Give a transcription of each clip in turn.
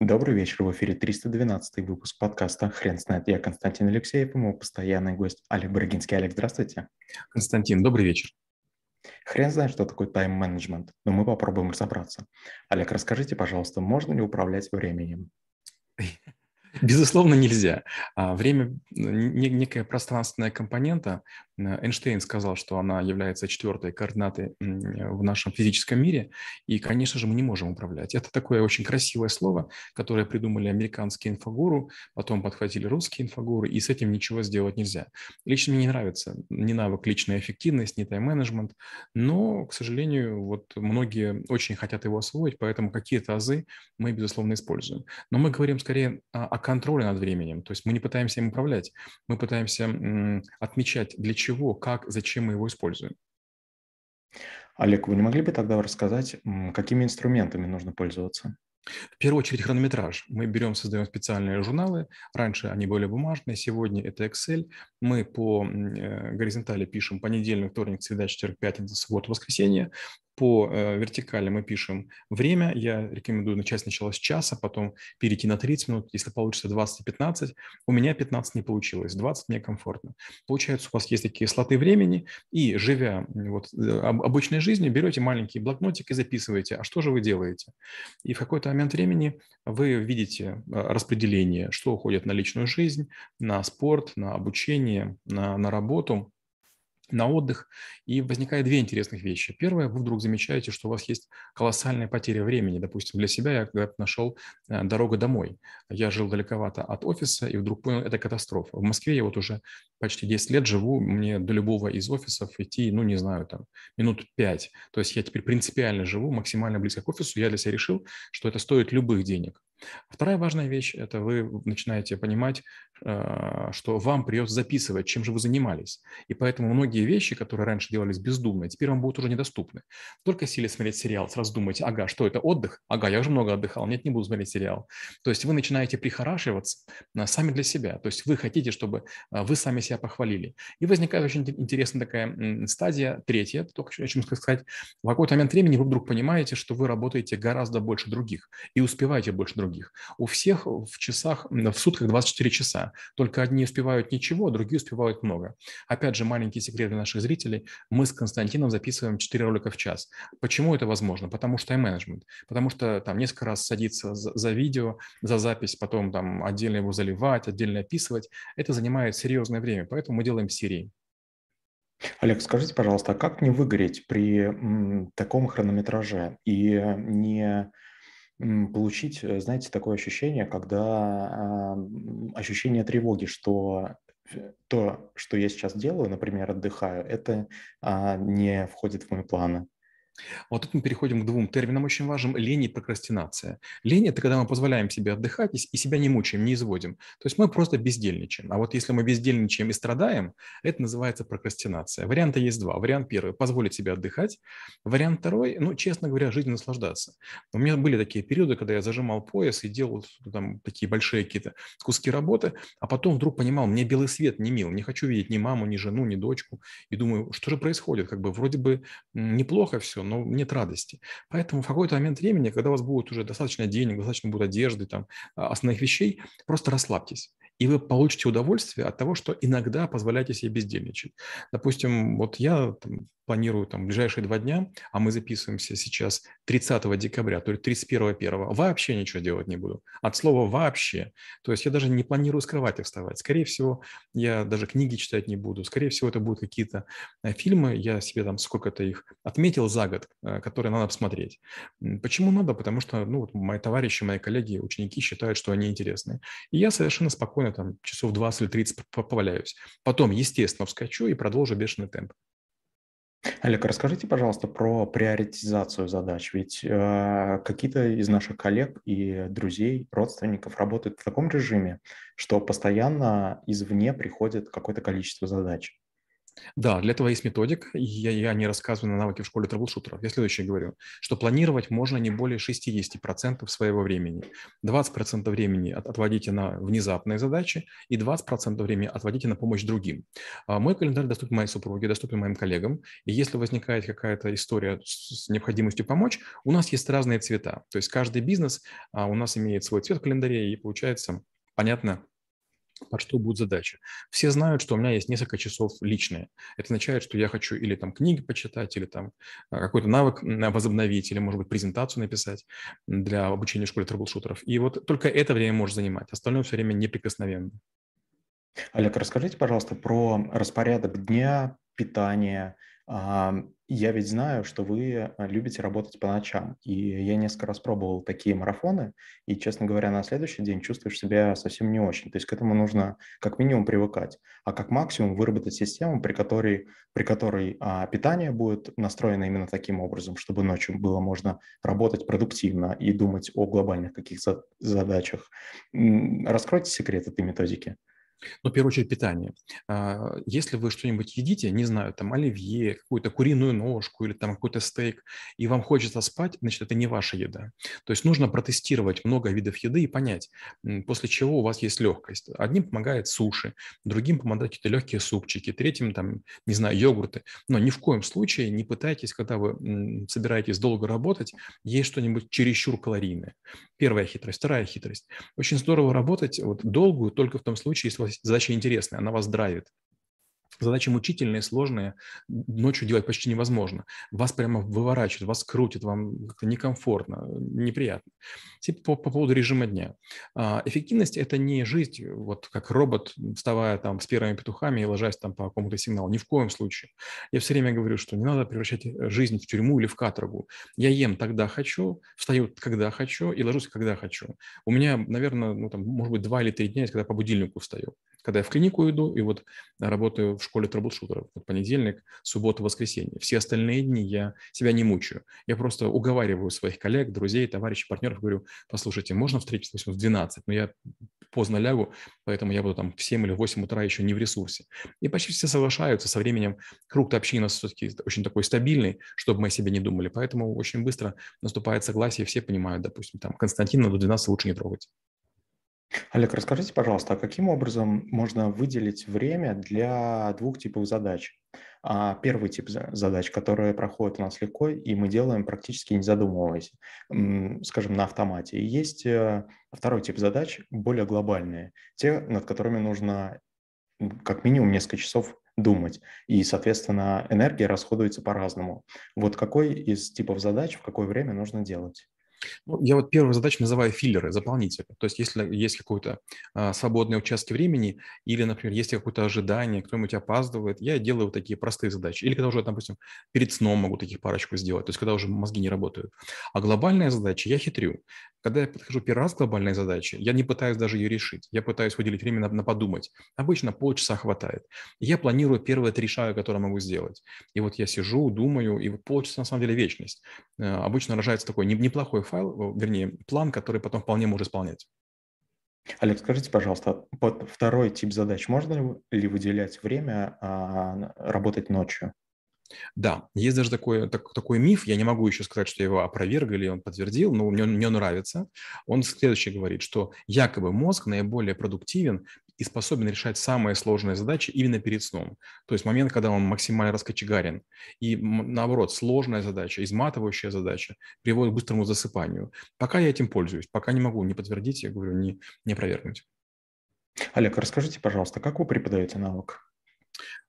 Добрый вечер, в эфире 312 выпуск подкаста «Хрен знает». Я Константин Алексеев и мой постоянный гость Олег Брагинский. Олег, здравствуйте. Константин, добрый вечер. Хрен знает, что такое тайм-менеджмент, но мы попробуем разобраться. Олег, расскажите, пожалуйста, можно ли управлять временем? Безусловно, нельзя. А время – некая пространственная компонента. Эйнштейн сказал, что она является четвертой координатой в нашем физическом мире, и, конечно же, мы не можем управлять. Это такое очень красивое слово, которое придумали американские инфогуру, потом подхватили русские инфогуры, и с этим ничего сделать нельзя. Лично мне не нравится ни навык личная эффективность, ни тайм-менеджмент, но, к сожалению, вот многие очень хотят его освоить, поэтому какие-то азы мы, безусловно, используем. Но мы говорим скорее о контроля над временем. То есть мы не пытаемся им управлять, мы пытаемся отмечать, для чего, как, зачем мы его используем. Олег, вы не могли бы тогда рассказать, какими инструментами нужно пользоваться? В первую очередь хронометраж. Мы берем, создаем специальные журналы. Раньше они были бумажные, сегодня это Excel. Мы по э, горизонтали пишем понедельник, вторник, среда, четверг, пятница, суббота, воскресенье по э, вертикали мы пишем время. Я рекомендую начать сначала с часа, потом перейти на 30 минут. Если получится 20 и 15, у меня 15 не получилось, 20 мне комфортно. Получается, у вас есть такие слоты времени, и живя вот, э, обычной жизнью, берете маленький блокнотик и записываете, а что же вы делаете. И в какой-то момент времени вы видите э, распределение, что уходит на личную жизнь, на спорт, на обучение, на, на работу – на отдых, и возникает две интересных вещи. Первое, вы вдруг замечаете, что у вас есть колоссальная потеря времени. Допустим, для себя я нашел э, дорогу домой. Я жил далековато от офиса и вдруг понял, это катастрофа. В Москве я вот уже почти 10 лет живу, мне до любого из офисов идти, ну, не знаю, там, минут 5. То есть я теперь принципиально живу максимально близко к офису. Я для себя решил, что это стоит любых денег. Вторая важная вещь – это вы начинаете понимать, а, что вам придется записывать, чем же вы занимались. И поэтому многие вещи, которые раньше делались бездумно, теперь вам будут уже недоступны. Только сели смотреть сериал, сразу думаете, ага, что это, отдых? Ага, я уже много отдыхал, нет, не буду смотреть сериал. То есть вы начинаете прихорашиваться а, сами для себя. То есть вы хотите, чтобы а, вы сами себя похвалили. И возникает очень интересная такая стадия, третья, только о чем сказать. В какой-то момент времени вы вдруг понимаете, что вы работаете гораздо больше других и успеваете больше других. У всех в часах, в сутках 24 часа. Только одни успевают ничего, другие успевают много. Опять же, маленький секрет для наших зрителей. Мы с Константином записываем 4 ролика в час. Почему это возможно? Потому что тайм-менеджмент. Потому что там несколько раз садиться за, за видео, за запись, потом там отдельно его заливать, отдельно описывать. Это занимает серьезное время. Поэтому мы делаем серии. Олег, скажите, пожалуйста, а как не выгореть при таком хронометраже и не получить, э, знаете, такое ощущение, когда ощущение тревоги, что то, что я сейчас делаю, например, отдыхаю, это а, не входит в мои планы. Вот тут мы переходим к двум терминам очень важным – лень и прокрастинация. Лень – это когда мы позволяем себе отдыхать и себя не мучаем, не изводим. То есть мы просто бездельничаем. А вот если мы бездельничаем и страдаем, это называется прокрастинация. Варианта есть два. Вариант первый – позволить себе отдыхать. Вариант второй – ну, честно говоря, жизнь наслаждаться. У меня были такие периоды, когда я зажимал пояс и делал там такие большие какие-то куски работы, а потом вдруг понимал, мне белый свет не мил, не хочу видеть ни маму, ни жену, ни дочку. И думаю, что же происходит? Как бы вроде бы неплохо все, но нет радости. Поэтому в какой-то момент времени, когда у вас будет уже достаточно денег, достаточно будет одежды, там, а, основных вещей, просто расслабьтесь и вы получите удовольствие от того, что иногда позволяете себе бездельничать. Допустим, вот я там, планирую там ближайшие два дня, а мы записываемся сейчас 30 декабря, то есть 31 первого, вообще ничего делать не буду. От слова «вообще». То есть я даже не планирую с кровати вставать. Скорее всего, я даже книги читать не буду. Скорее всего, это будут какие-то э, фильмы, я себе там сколько-то их отметил за год, э, которые надо посмотреть. Почему надо? Потому что ну, вот мои товарищи, мои коллеги, ученики считают, что они интересные. И я совершенно спокойно там часов 20 или 30 поваляюсь. Потом, естественно, вскочу и продолжу бешеный темп. Олег, расскажите, пожалуйста, про приоритизацию задач. Ведь э, какие-то из наших коллег и друзей, родственников работают в таком режиме, что постоянно извне приходит какое-то количество задач. Да, для этого есть методик. Я, я не рассказываю на навыки в школе трэблшутеров. Я следующее говорю, что планировать можно не более 60% своего времени. 20% времени отводите на внезапные задачи и 20% времени отводите на помощь другим. А мой календарь доступен моей супруге, доступен моим коллегам. И если возникает какая-то история с необходимостью помочь, у нас есть разные цвета. То есть каждый бизнес а, у нас имеет свой цвет в календаре, и получается понятно, под что будет задача. Все знают, что у меня есть несколько часов личные. Это означает, что я хочу или там книги почитать, или там а, какой-то навык возобновить, или, может быть, презентацию написать для обучения в школе трэблшутеров. И вот только это время может занимать. Остальное все время неприкосновенно. Олег, расскажите, пожалуйста, про распорядок дня, питания, я ведь знаю, что вы а, любите работать по ночам, и я несколько раз пробовал такие марафоны, и, честно говоря, на следующий день чувствуешь себя совсем не очень. То есть к этому нужно как минимум привыкать, а как максимум выработать систему, при которой, при которой а, питание будет настроено именно таким образом, чтобы ночью было можно работать продуктивно и думать о глобальных каких-то задачах. Раскройте секрет этой методики. Ну, в первую очередь, питание. А, если вы что-нибудь едите, не знаю, там оливье, какую-то куриную ножку или там какой-то стейк, и вам хочется спать, значит, это не ваша еда. То есть нужно протестировать много видов еды и понять, после чего у вас есть легкость. Одним помогает суши, другим помогают какие-то легкие супчики, третьим, там, не знаю, йогурты. Но ни в коем случае не пытайтесь, когда вы собираетесь долго работать, есть что-нибудь чересчур калорийное. Первая хитрость. Вторая хитрость. Очень здорово работать вот долгую только в том случае, если задача интересная, она вас драйвит. Задачи мучительные, сложные, ночью делать почти невозможно. Вас прямо выворачивает, вас крутит, вам как-то некомфортно, неприятно. Типа по, по поводу режима дня. А, эффективность – это не жизнь, вот как робот, вставая там с первыми петухами и ложась там по какому-то сигналу. Ни в коем случае. Я все время говорю, что не надо превращать э, жизнь в тюрьму или в каторгу. Я ем тогда хочу, встаю когда хочу и ложусь когда хочу. У меня, наверное, ну, там, может быть, два или три дня, когда по будильнику встаю. Когда я в клинику иду и вот работаю в школе трэблшутеров. Вот понедельник, суббота, воскресенье. Все остальные дни я себя не мучаю. Я просто уговариваю своих коллег, друзей, товарищей, партнеров, говорю, послушайте, можно встретиться в 12, но я поздно лягу, поэтому я буду там в 7 или 8 утра еще не в ресурсе. И почти все соглашаются. Со временем круг общения у нас все-таки очень такой стабильный, чтобы мы о себе не думали. Поэтому очень быстро наступает согласие, все понимают, допустим, там Константина до 12 лучше не трогать. Олег, расскажите, пожалуйста, а каким образом можно выделить время для двух типов задач? А, первый тип задач, которые проходят у нас легко, и мы делаем практически не задумываясь, скажем, на автомате. И есть э, второй тип задач, более глобальные, те, над которыми нужно как минимум несколько часов думать. И, соответственно, энергия расходуется по-разному. Вот какой из типов задач в какое время нужно делать? Ну, я вот первую задачу называю филлеры, заполнители. То есть если есть какой-то а, свободный участок времени или, например, есть какое-то ожидание, кто-нибудь опаздывает, я делаю вот такие простые задачи. Или когда уже, допустим, перед сном могу таких парочку сделать, то есть когда уже мозги не работают. А глобальная задача я хитрю. Когда я подхожу первый раз к глобальной задаче, я не пытаюсь даже ее решить. Я пытаюсь выделить время на, на подумать. Обычно полчаса хватает. Я планирую первые три шага, которые могу сделать. И вот я сижу, думаю, и полчаса на самом деле вечность. Э, обычно рождается такой неплохой файл, вернее, план, который потом вполне может исполнять. Олег, скажите, пожалуйста, под второй тип задач можно ли выделять время а, работать ночью? Да, есть даже такой, так, такой миф, я не могу еще сказать, что я его опроверг или он подтвердил, но мне, мне нравится. Он следующее говорит, что якобы мозг наиболее продуктивен и способен решать самые сложные задачи именно перед сном. То есть момент, когда он максимально раскочегарен. И наоборот, сложная задача, изматывающая задача приводит к быстрому засыпанию. Пока я этим пользуюсь, пока не могу ни подтвердить, я говорю, ни, не опровергнуть. Олег, расскажите, пожалуйста, как вы преподаете навык?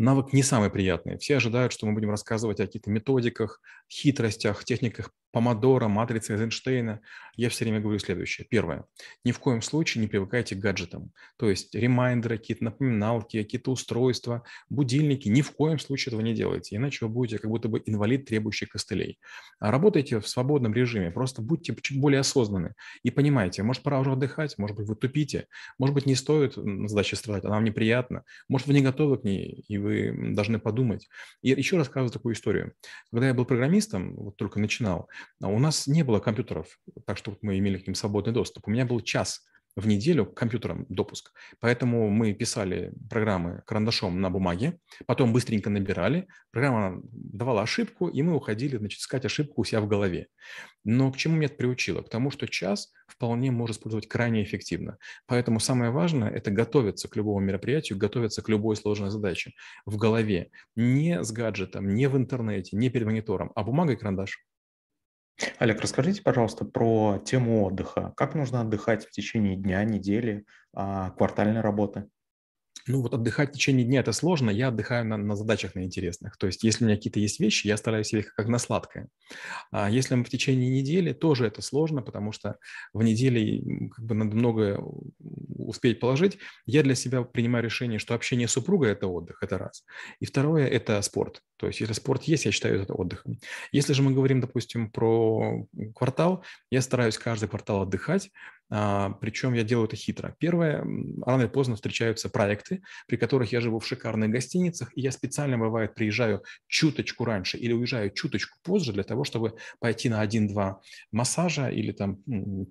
Навык не самый приятный. Все ожидают, что мы будем рассказывать о каких-то методиках, хитростях, техниках Помодора, матрицы Эйзенштейна, я все время говорю следующее. Первое. Ни в коем случае не привыкайте к гаджетам. То есть ремайдеры, какие-то напоминалки, какие-то устройства, будильники. Ни в коем случае этого не делайте, иначе вы будете как будто бы инвалид, требующий костылей. А работайте в свободном режиме, просто будьте чуть более осознанны и понимайте, может, пора уже отдыхать, может быть, вы тупите, может быть, не стоит задачи страдать, она вам неприятна, может, вы не готовы к ней, и вы должны подумать. И еще рассказываю такую историю. Когда я был программистом, вот только начинал, а у нас не было компьютеров, так что мы имели к ним свободный доступ. У меня был час в неделю к компьютерам допуск. Поэтому мы писали программы карандашом на бумаге, потом быстренько набирали, программа давала ошибку, и мы уходили, значит, искать ошибку у себя в голове. Но к чему меня это приучило? К тому, что час вполне может использовать крайне эффективно. Поэтому самое важное – это готовиться к любому мероприятию, готовиться к любой сложной задаче в голове. Не с гаджетом, не в интернете, не перед монитором, а бумага и карандаш. Олег, расскажите, пожалуйста, про тему отдыха. Как нужно отдыхать в течение дня, недели, а, квартальной работы? Ну вот отдыхать в течение дня – это сложно, я отдыхаю на, на задачах на интересных. То есть если у меня какие-то есть вещи, я стараюсь их как на сладкое. А если мы в течение недели, тоже это сложно, потому что в неделе как бы надо многое успеть положить. Я для себя принимаю решение, что общение с супругой – это отдых, это раз. И второе – это спорт. То есть если спорт есть, я считаю это отдыхом. Если же мы говорим, допустим, про квартал, я стараюсь каждый квартал отдыхать, причем я делаю это хитро. Первое, рано или поздно встречаются проекты, при которых я живу в шикарных гостиницах, и я специально, бывает, приезжаю чуточку раньше или уезжаю чуточку позже для того, чтобы пойти на один-два массажа или там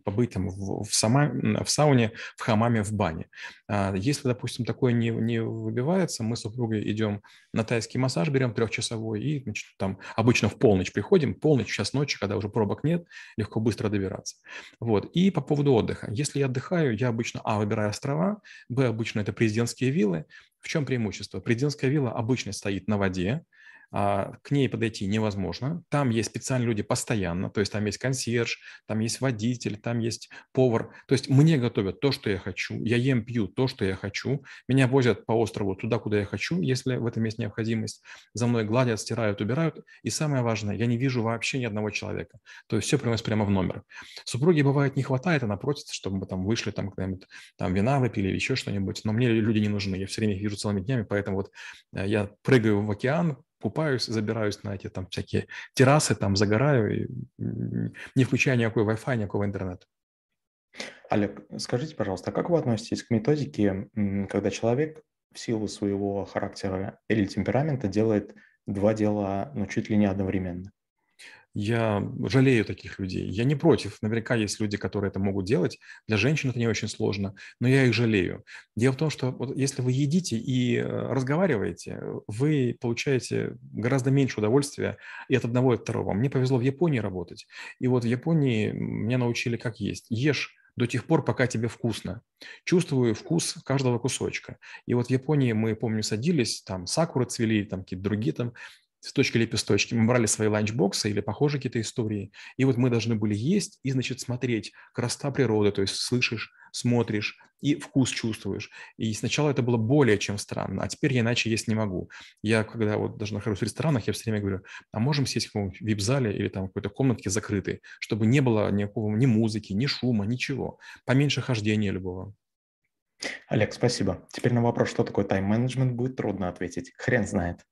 побыть там в, в, сама, в сауне, в хамаме, в бане. А, если, допустим, такое не, не выбивается, мы с супругой идем на тайский массаж, берем трехчасовой и значит, там обычно в полночь приходим, полночь, час ночи, когда уже пробок нет, легко быстро добираться. Вот. И по поводу отдыха. Если я отдыхаю, я обычно, а, выбираю острова, б, обычно это президентские виллы. В чем преимущество? Президентская вилла обычно стоит на воде, к ней подойти невозможно. Там есть специальные люди постоянно, то есть там есть консьерж, там есть водитель, там есть повар. То есть мне готовят то, что я хочу, я ем, пью то, что я хочу, меня возят по острову туда, куда я хочу, если в этом есть необходимость. За мной гладят, стирают, убирают. И самое важное, я не вижу вообще ни одного человека. То есть все приносят прямо в номер. Супруги бывает не хватает, она просит, чтобы мы там вышли, там когда-нибудь там вина выпили или еще что-нибудь. Но мне люди не нужны, я все время их вижу целыми днями, поэтому вот э, я прыгаю в океан, купаюсь, забираюсь на эти там всякие террасы, там загораю, не включая никакой Wi-Fi, никакого интернета. Олег, скажите, пожалуйста, а как вы относитесь к методике, когда человек в силу своего характера или темперамента делает два дела, ну, чуть ли не одновременно? Я жалею таких людей. Я не против. Наверняка есть люди, которые это могут делать. Для женщин это не очень сложно, но я их жалею. Дело в том, что вот если вы едите и э, разговариваете, вы получаете гораздо меньше удовольствия и от одного, и от второго. Мне повезло в Японии работать. И вот в Японии меня научили, как есть. Ешь до тех пор, пока тебе вкусно. Чувствую вкус каждого кусочка. И вот в Японии мы, помню, садились, там сакуры цвели, там какие-то другие там цветочки-лепесточки. Мы брали свои ланчбоксы или похожие какие-то истории. И вот мы должны были есть и, значит, смотреть красота природы, то есть слышишь, смотришь и вкус чувствуешь. И сначала это было более чем странно, а теперь я иначе есть не могу. Я, когда вот даже нахожусь в ресторанах, я все время говорю, а можем сесть в каком-нибудь вип-зале или там в какой-то комнатке закрытой, чтобы не было никакого ни музыки, ни шума, ничего. Поменьше хождения любого. Олег, спасибо. Теперь на вопрос, что такое тайм-менеджмент, будет трудно ответить. Хрен знает.